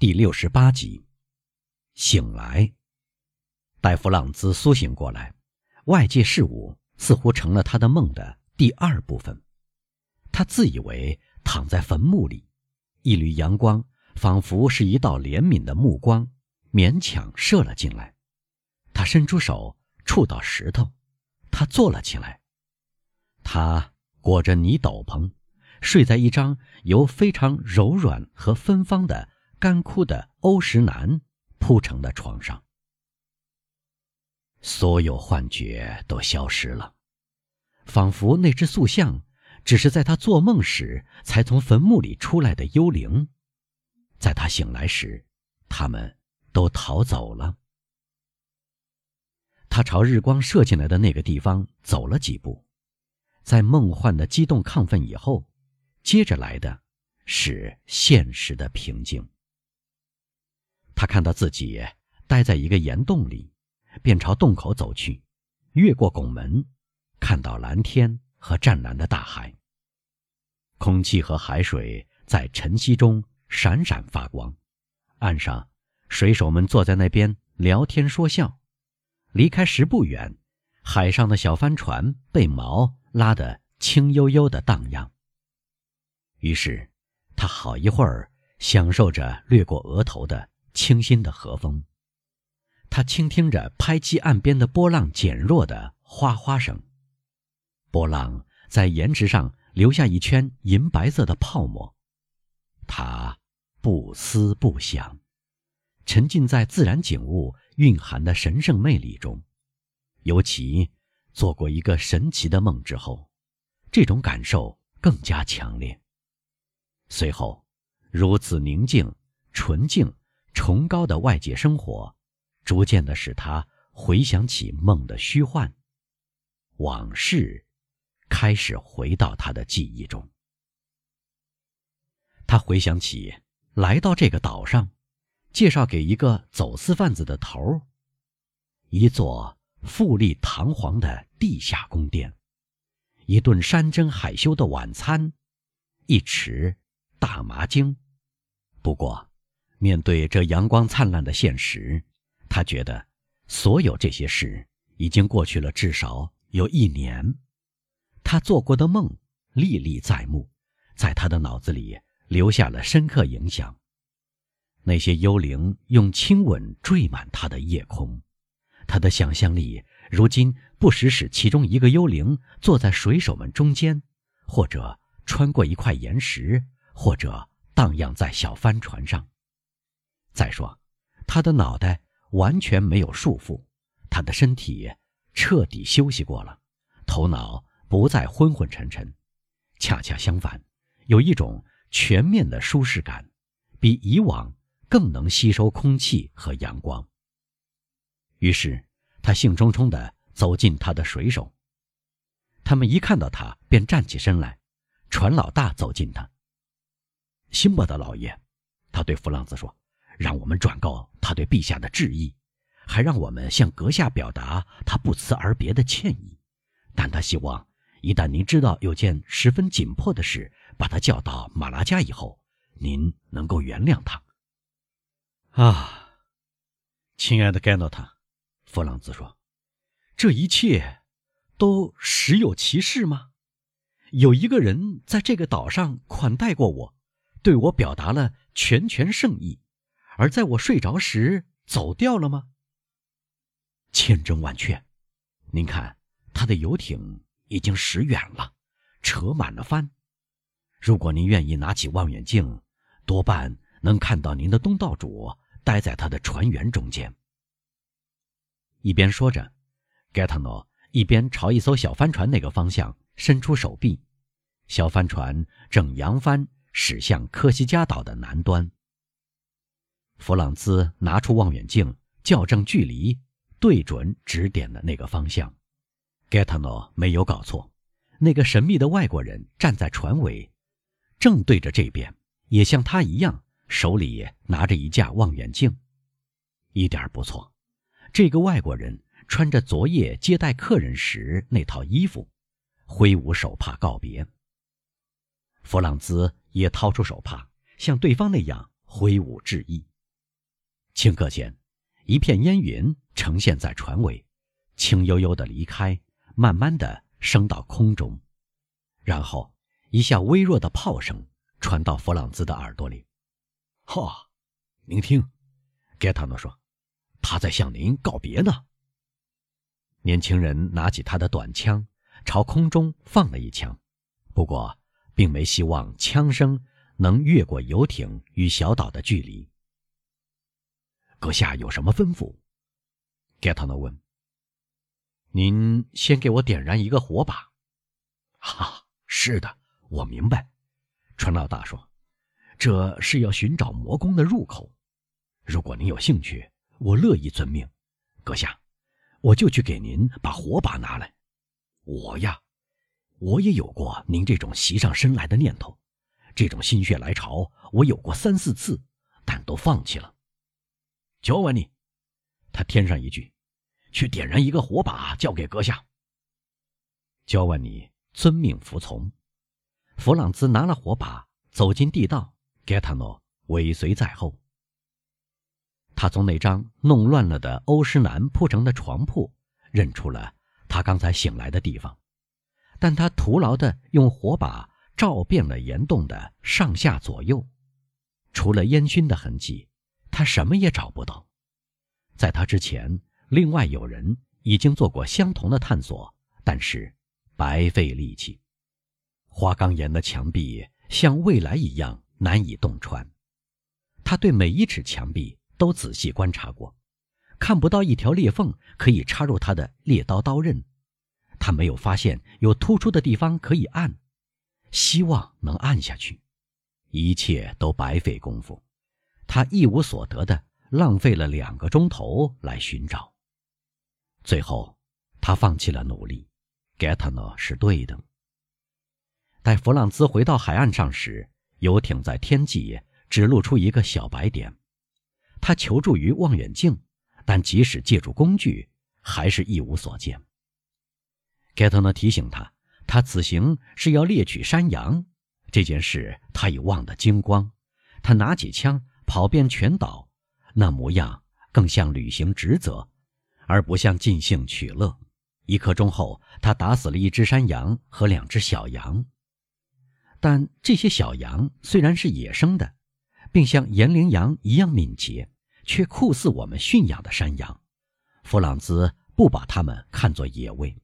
第六十八集，醒来。戴弗朗兹苏醒过来，外界事物似乎成了他的梦的第二部分。他自以为躺在坟墓里，一缕阳光仿佛是一道怜悯的目光，勉强射了进来。他伸出手触到石头，他坐了起来。他裹着泥斗篷，睡在一张由非常柔软和芬芳的。干枯的欧石楠铺成的床上，所有幻觉都消失了，仿佛那只塑像只是在他做梦时才从坟墓里出来的幽灵，在他醒来时，他们都逃走了。他朝日光射进来的那个地方走了几步，在梦幻的激动亢奋以后，接着来的是现实的平静。他看到自己待在一个岩洞里，便朝洞口走去，越过拱门，看到蓝天和湛蓝的大海。空气和海水在晨曦中闪闪发光，岸上水手们坐在那边聊天说笑。离开十步远，海上的小帆船被锚拉得轻悠悠地荡漾。于是，他好一会儿享受着掠过额头的。清新的和风，他倾听着拍击岸边的波浪减弱的哗哗声，波浪在岩石上留下一圈银白色的泡沫。他不思不想，沉浸在自然景物蕴含的神圣魅力中。尤其做过一个神奇的梦之后，这种感受更加强烈。随后，如此宁静、纯净。崇高的外界生活，逐渐的使他回想起梦的虚幻，往事开始回到他的记忆中。他回想起来到这个岛上，介绍给一个走私贩子的头儿一座富丽堂皇的地下宫殿，一顿山珍海修的晚餐，一池大麻精。不过。面对这阳光灿烂的现实，他觉得所有这些事已经过去了至少有一年。他做过的梦历历在目，在他的脑子里留下了深刻影响。那些幽灵用亲吻缀满他的夜空，他的想象力如今不时使其中一个幽灵坐在水手们中间，或者穿过一块岩石，或者荡漾在小帆船上。再说，他的脑袋完全没有束缚，他的身体彻底休息过了，头脑不再昏昏沉沉，恰恰相反，有一种全面的舒适感，比以往更能吸收空气和阳光。于是，他兴冲冲地走进他的水手，他们一看到他便站起身来。船老大走近他，辛伯德老爷，他对弗朗兹说。让我们转告他对陛下的致意，还让我们向阁下表达他不辞而别的歉意。但他希望，一旦您知道有件十分紧迫的事，把他叫到马拉加以后，您能够原谅他。啊，亲爱的盖诺塔，弗朗兹说：“这一切都实有其事吗？有一个人在这个岛上款待过我，对我表达了全权圣意。”而在我睡着时走掉了吗？千真万确。您看，他的游艇已经驶远了，扯满了帆。如果您愿意拿起望远镜，多半能看到您的东道主待在他的船员中间。一边说着，盖塔诺一边朝一艘小帆船那个方向伸出手臂。小帆船正扬帆驶向科西嘉岛的南端。弗朗兹拿出望远镜，校正距离，对准指点的那个方向。盖塔诺没有搞错，那个神秘的外国人站在船尾，正对着这边，也像他一样，手里拿着一架望远镜。一点不错，这个外国人穿着昨夜接待客人时那套衣服，挥舞手帕告别。弗朗兹也掏出手帕，像对方那样。挥舞致意。顷刻间，一片烟云呈现在船尾，轻悠悠的离开，慢慢的升到空中，然后一下微弱的炮声传到弗朗兹的耳朵里。哈，您听，盖塔诺说，他在向您告别呢。年轻人拿起他的短枪，朝空中放了一枪，不过并没希望枪声能越过游艇与小岛的距离。阁下有什么吩咐？盖塔诺问。您先给我点燃一个火把。哈，是的，我明白。船老大说：“这是要寻找魔宫的入口。如果您有兴趣，我乐意遵命。阁下，我就去给您把火把拿来。我呀，我也有过您这种袭上身来的念头，这种心血来潮，我有过三四次，但都放弃了。”交完你，他添上一句：“去点燃一个火把，交给阁下。”交完你遵命服从。弗朗兹拿了火把，走进地道，盖塔诺尾随在后。他从那张弄乱了的欧诗南铺成的床铺认出了他刚才醒来的地方，但他徒劳地用火把照遍了岩洞的上下左右，除了烟熏的痕迹。他什么也找不到，在他之前，另外有人已经做过相同的探索，但是白费力气。花岗岩的墙壁像未来一样难以洞穿。他对每一尺墙壁都仔细观察过，看不到一条裂缝可以插入他的猎刀刀刃。他没有发现有突出的地方可以按，希望能按下去，一切都白费功夫。他一无所得的浪费了两个钟头来寻找，最后他放弃了努力。盖特诺是对的。待弗朗兹回到海岸上时，游艇在天际只露出一个小白点。他求助于望远镜，但即使借助工具，还是一无所见。盖特诺提醒他，他此行是要猎取山羊，这件事他已忘得精光。他拿起枪。跑遍全岛，那模样更像履行职责，而不像尽兴取乐。一刻钟后，他打死了一只山羊和两只小羊。但这些小羊虽然是野生的，并像岩羚羊一样敏捷，却酷似我们驯养的山羊。弗朗兹不把它们看作野味。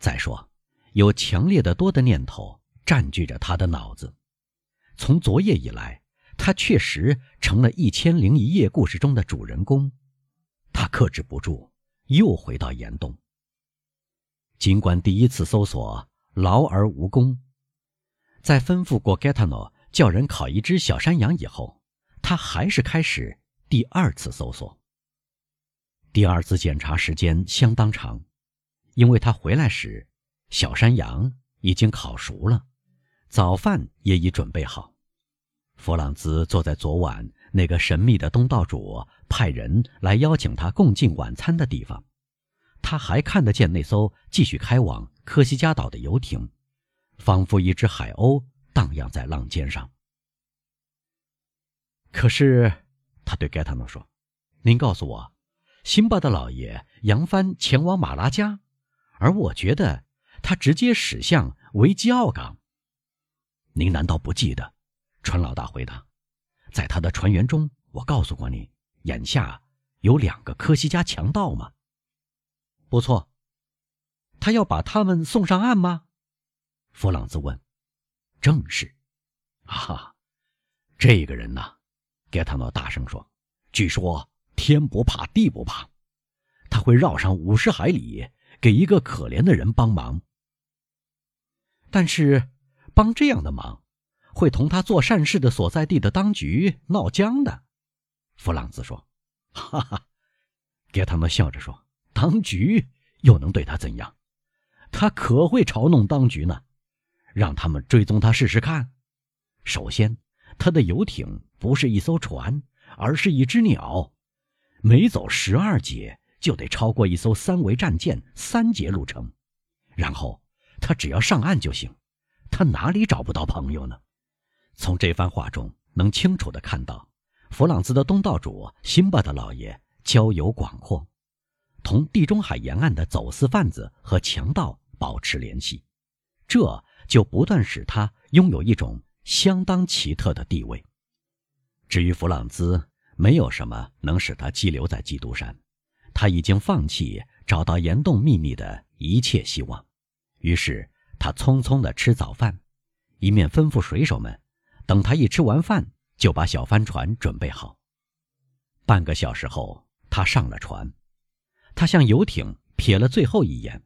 再说，有强烈的多的念头占据着他的脑子。从昨夜以来。他确实成了《一千零一夜》故事中的主人公，他克制不住，又回到岩洞。尽管第一次搜索劳而无功，在吩咐过 Gatano 叫人烤一只小山羊以后，他还是开始第二次搜索。第二次检查时间相当长，因为他回来时，小山羊已经烤熟了，早饭也已准备好。弗朗兹坐在昨晚那个神秘的东道主派人来邀请他共进晚餐的地方，他还看得见那艘继续开往科西嘉岛的游艇，仿佛一只海鸥荡漾在浪尖上。可是，他对盖塔诺说：“您告诉我，辛巴的老爷扬帆前往马拉加，而我觉得他直接驶向维基奥港。您难道不记得？”船老大回答：“在他的船员中，我告诉过你，眼下有两个科西嘉强盗吗？不错，他要把他们送上岸吗？”弗朗兹问。“正是。”啊，这个人呢？盖塔诺大声说：“据说天不怕地不怕，他会绕上五十海里给一个可怜的人帮忙。但是，帮这样的忙。”会同他做善事的所在地的当局闹僵的，弗朗兹说：“哈哈。”给他们笑着说：“当局又能对他怎样？他可会嘲弄当局呢。让他们追踪他试试看。首先，他的游艇不是一艘船，而是一只鸟，每走十二节就得超过一艘三维战舰三节路程。然后，他只要上岸就行。他哪里找不到朋友呢？”从这番话中，能清楚地看到，弗朗兹的东道主辛巴的老爷交友广阔，同地中海沿岸的走私贩子和强盗保持联系，这就不断使他拥有一种相当奇特的地位。至于弗朗兹，没有什么能使他寄留在基督山，他已经放弃找到岩洞秘密的一切希望。于是他匆匆地吃早饭，一面吩咐水手们，等他一吃完饭，就把小帆船准备好。半个小时后，他上了船，他向游艇瞥了最后一眼，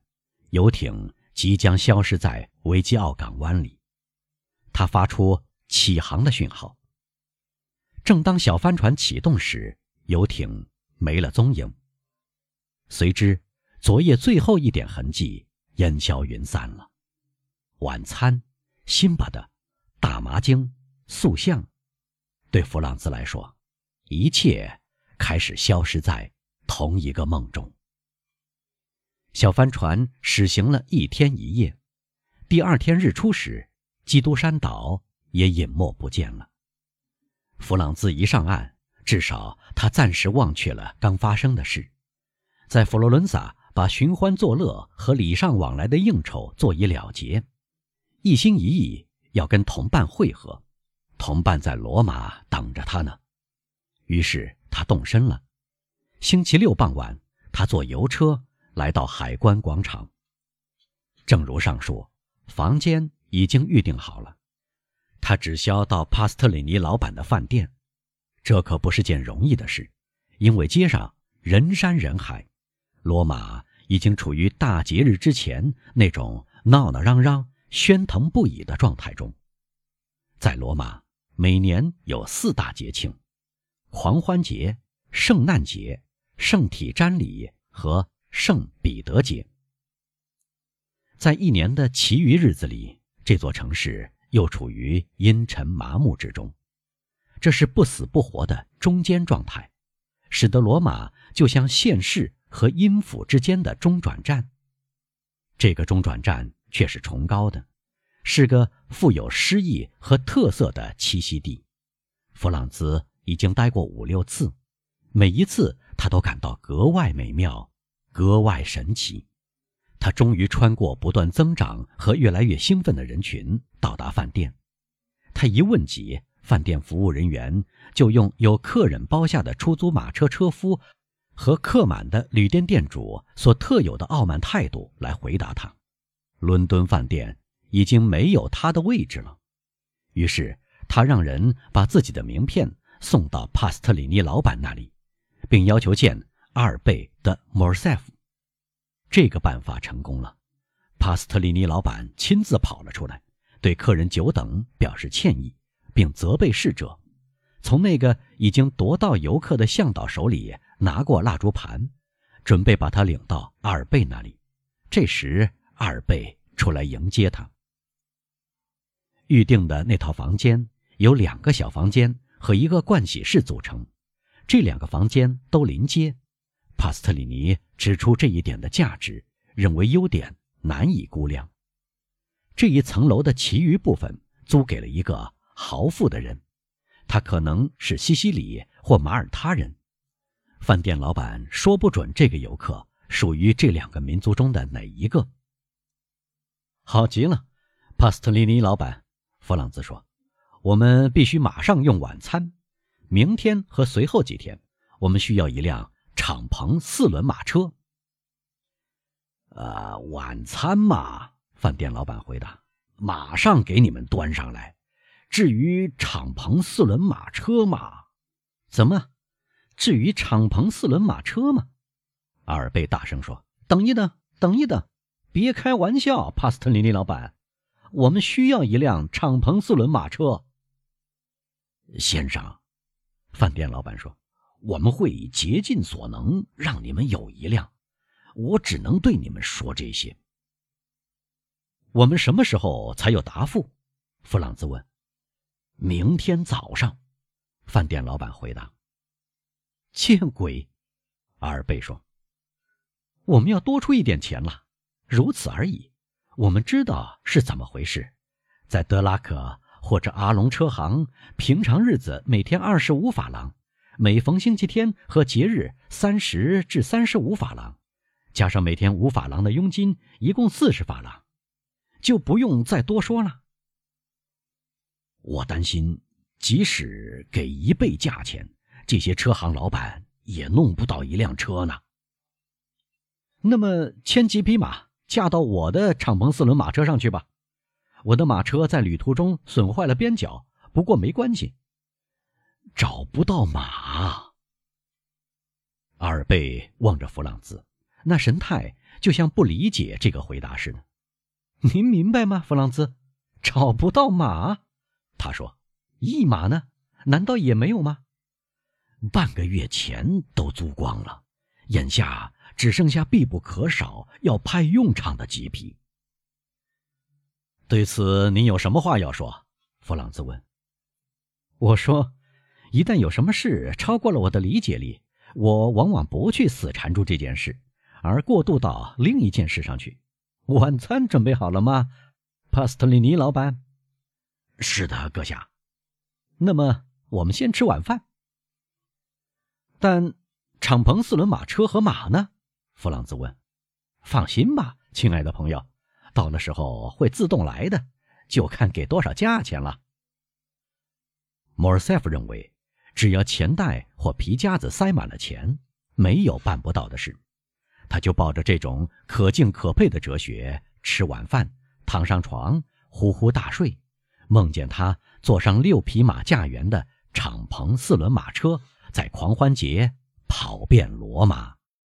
游艇即将消失在维基奥港湾里。他发出起航的讯号。正当小帆船启动时，游艇没了踪影。随之，昨夜最后一点痕迹烟消云散了。晚餐，辛巴的大麻精塑像，对弗朗兹来说，一切开始消失在同一个梦中。小帆船驶行了一天一夜，第二天日出时，基督山岛也隐没不见了。弗朗兹一上岸，至少他暂时忘却了刚发生的事，在佛罗伦萨把寻欢作乐和礼尚往来的应酬做一了结，一心一意要跟同伴会合。同伴在罗马等着他呢。于是他动身了。星期六傍晚，他坐游车来到海关广场。正如上述，房间已经预定好了。他只需要到帕斯特里尼老板的饭店，这可不是件容易的事，因为街上人山人海，罗马已经处于大节日之前那种闹闹嚷嚷、喧腾不已的状态中。在罗马，每年有四大节庆：狂欢节、圣诞节、圣体瞻礼和圣彼得节。在一年的其余日子里，这座城市。又处于阴沉麻木之中，这是不死不活的中间状态，使得罗马就像现世和阴府之间的中转站。这个中转站却是崇高的，是个富有诗意和特色的栖息地。弗朗兹已经待过五六次，每一次他都感到格外美妙，格外神奇。他终于穿过不断增长和越来越兴奋的人群，到达饭店。他一问及，饭店服务人员就用有客人包下的出租马车车夫和客满的旅店店主所特有的傲慢态度来回答他：伦敦饭店已经没有他的位置了。于是他让人把自己的名片送到帕斯特里尼老板那里，并要求见阿尔贝的莫尔塞夫。这个办法成功了，帕斯特里尼老板亲自跑了出来，对客人久等表示歉意，并责备侍者，从那个已经夺到游客的向导手里拿过蜡烛盘，准备把他领到阿尔贝那里。这时，阿尔贝出来迎接他。预定的那套房间由两个小房间和一个盥洗室组成，这两个房间都临街。帕斯特里尼指出这一点的价值，认为优点难以估量。这一层楼的其余部分租给了一个豪富的人，他可能是西西里或马耳他人。饭店老板说不准这个游客属于这两个民族中的哪一个。好极了，帕斯特里尼老板，弗朗兹说：“我们必须马上用晚餐。明天和随后几天，我们需要一辆。”敞篷四轮马车。呃，晚餐嘛，饭店老板回答：“马上给你们端上来。至于敞篷四轮马车嘛，怎么？至于敞篷四轮马车嘛？”阿尔贝大声说：“等一等，等一等，别开玩笑，帕斯特林尼老板，我们需要一辆敞篷四轮马车。”先生，饭店老板说。我们会竭尽所能让你们有一辆，我只能对你们说这些。我们什么时候才有答复？弗朗兹问。明天早上，饭店老板回答。见鬼！阿尔贝说。我们要多出一点钱了，如此而已。我们知道是怎么回事，在德拉克或者阿隆车行，平常日子每天二十五法郎。每逢星期天和节日三十至三十五法郎，加上每天五法郎的佣金，一共四十法郎，就不用再多说了。我担心，即使给一倍价钱，这些车行老板也弄不到一辆车呢。那么，牵几匹马驾到我的敞篷四轮马车上去吧。我的马车在旅途中损坏了边角，不过没关系。找不到马。阿尔贝望着弗朗兹，那神态就像不理解这个回答似的。您明白吗，弗朗兹？找不到马，他说：“一马呢？难道也没有吗？半个月前都租光了，眼下只剩下必不可少要派用场的几匹。”对此，您有什么话要说？弗朗兹问。我说。一旦有什么事超过了我的理解力，我往往不去死缠住这件事，而过渡到另一件事上去。晚餐准备好了吗，帕斯特里尼老板？是的，阁下。那么我们先吃晚饭。但敞篷四轮马车和马呢？弗朗兹问。放心吧，亲爱的朋友，到那时候会自动来的，就看给多少价钱了。莫尔塞夫认为。只要钱袋或皮夹子塞满了钱，没有办不到的事。他就抱着这种可敬可佩的哲学吃晚饭，躺上床呼呼大睡，梦见他坐上六匹马驾辕的敞篷四轮马车，在狂欢节跑遍罗马。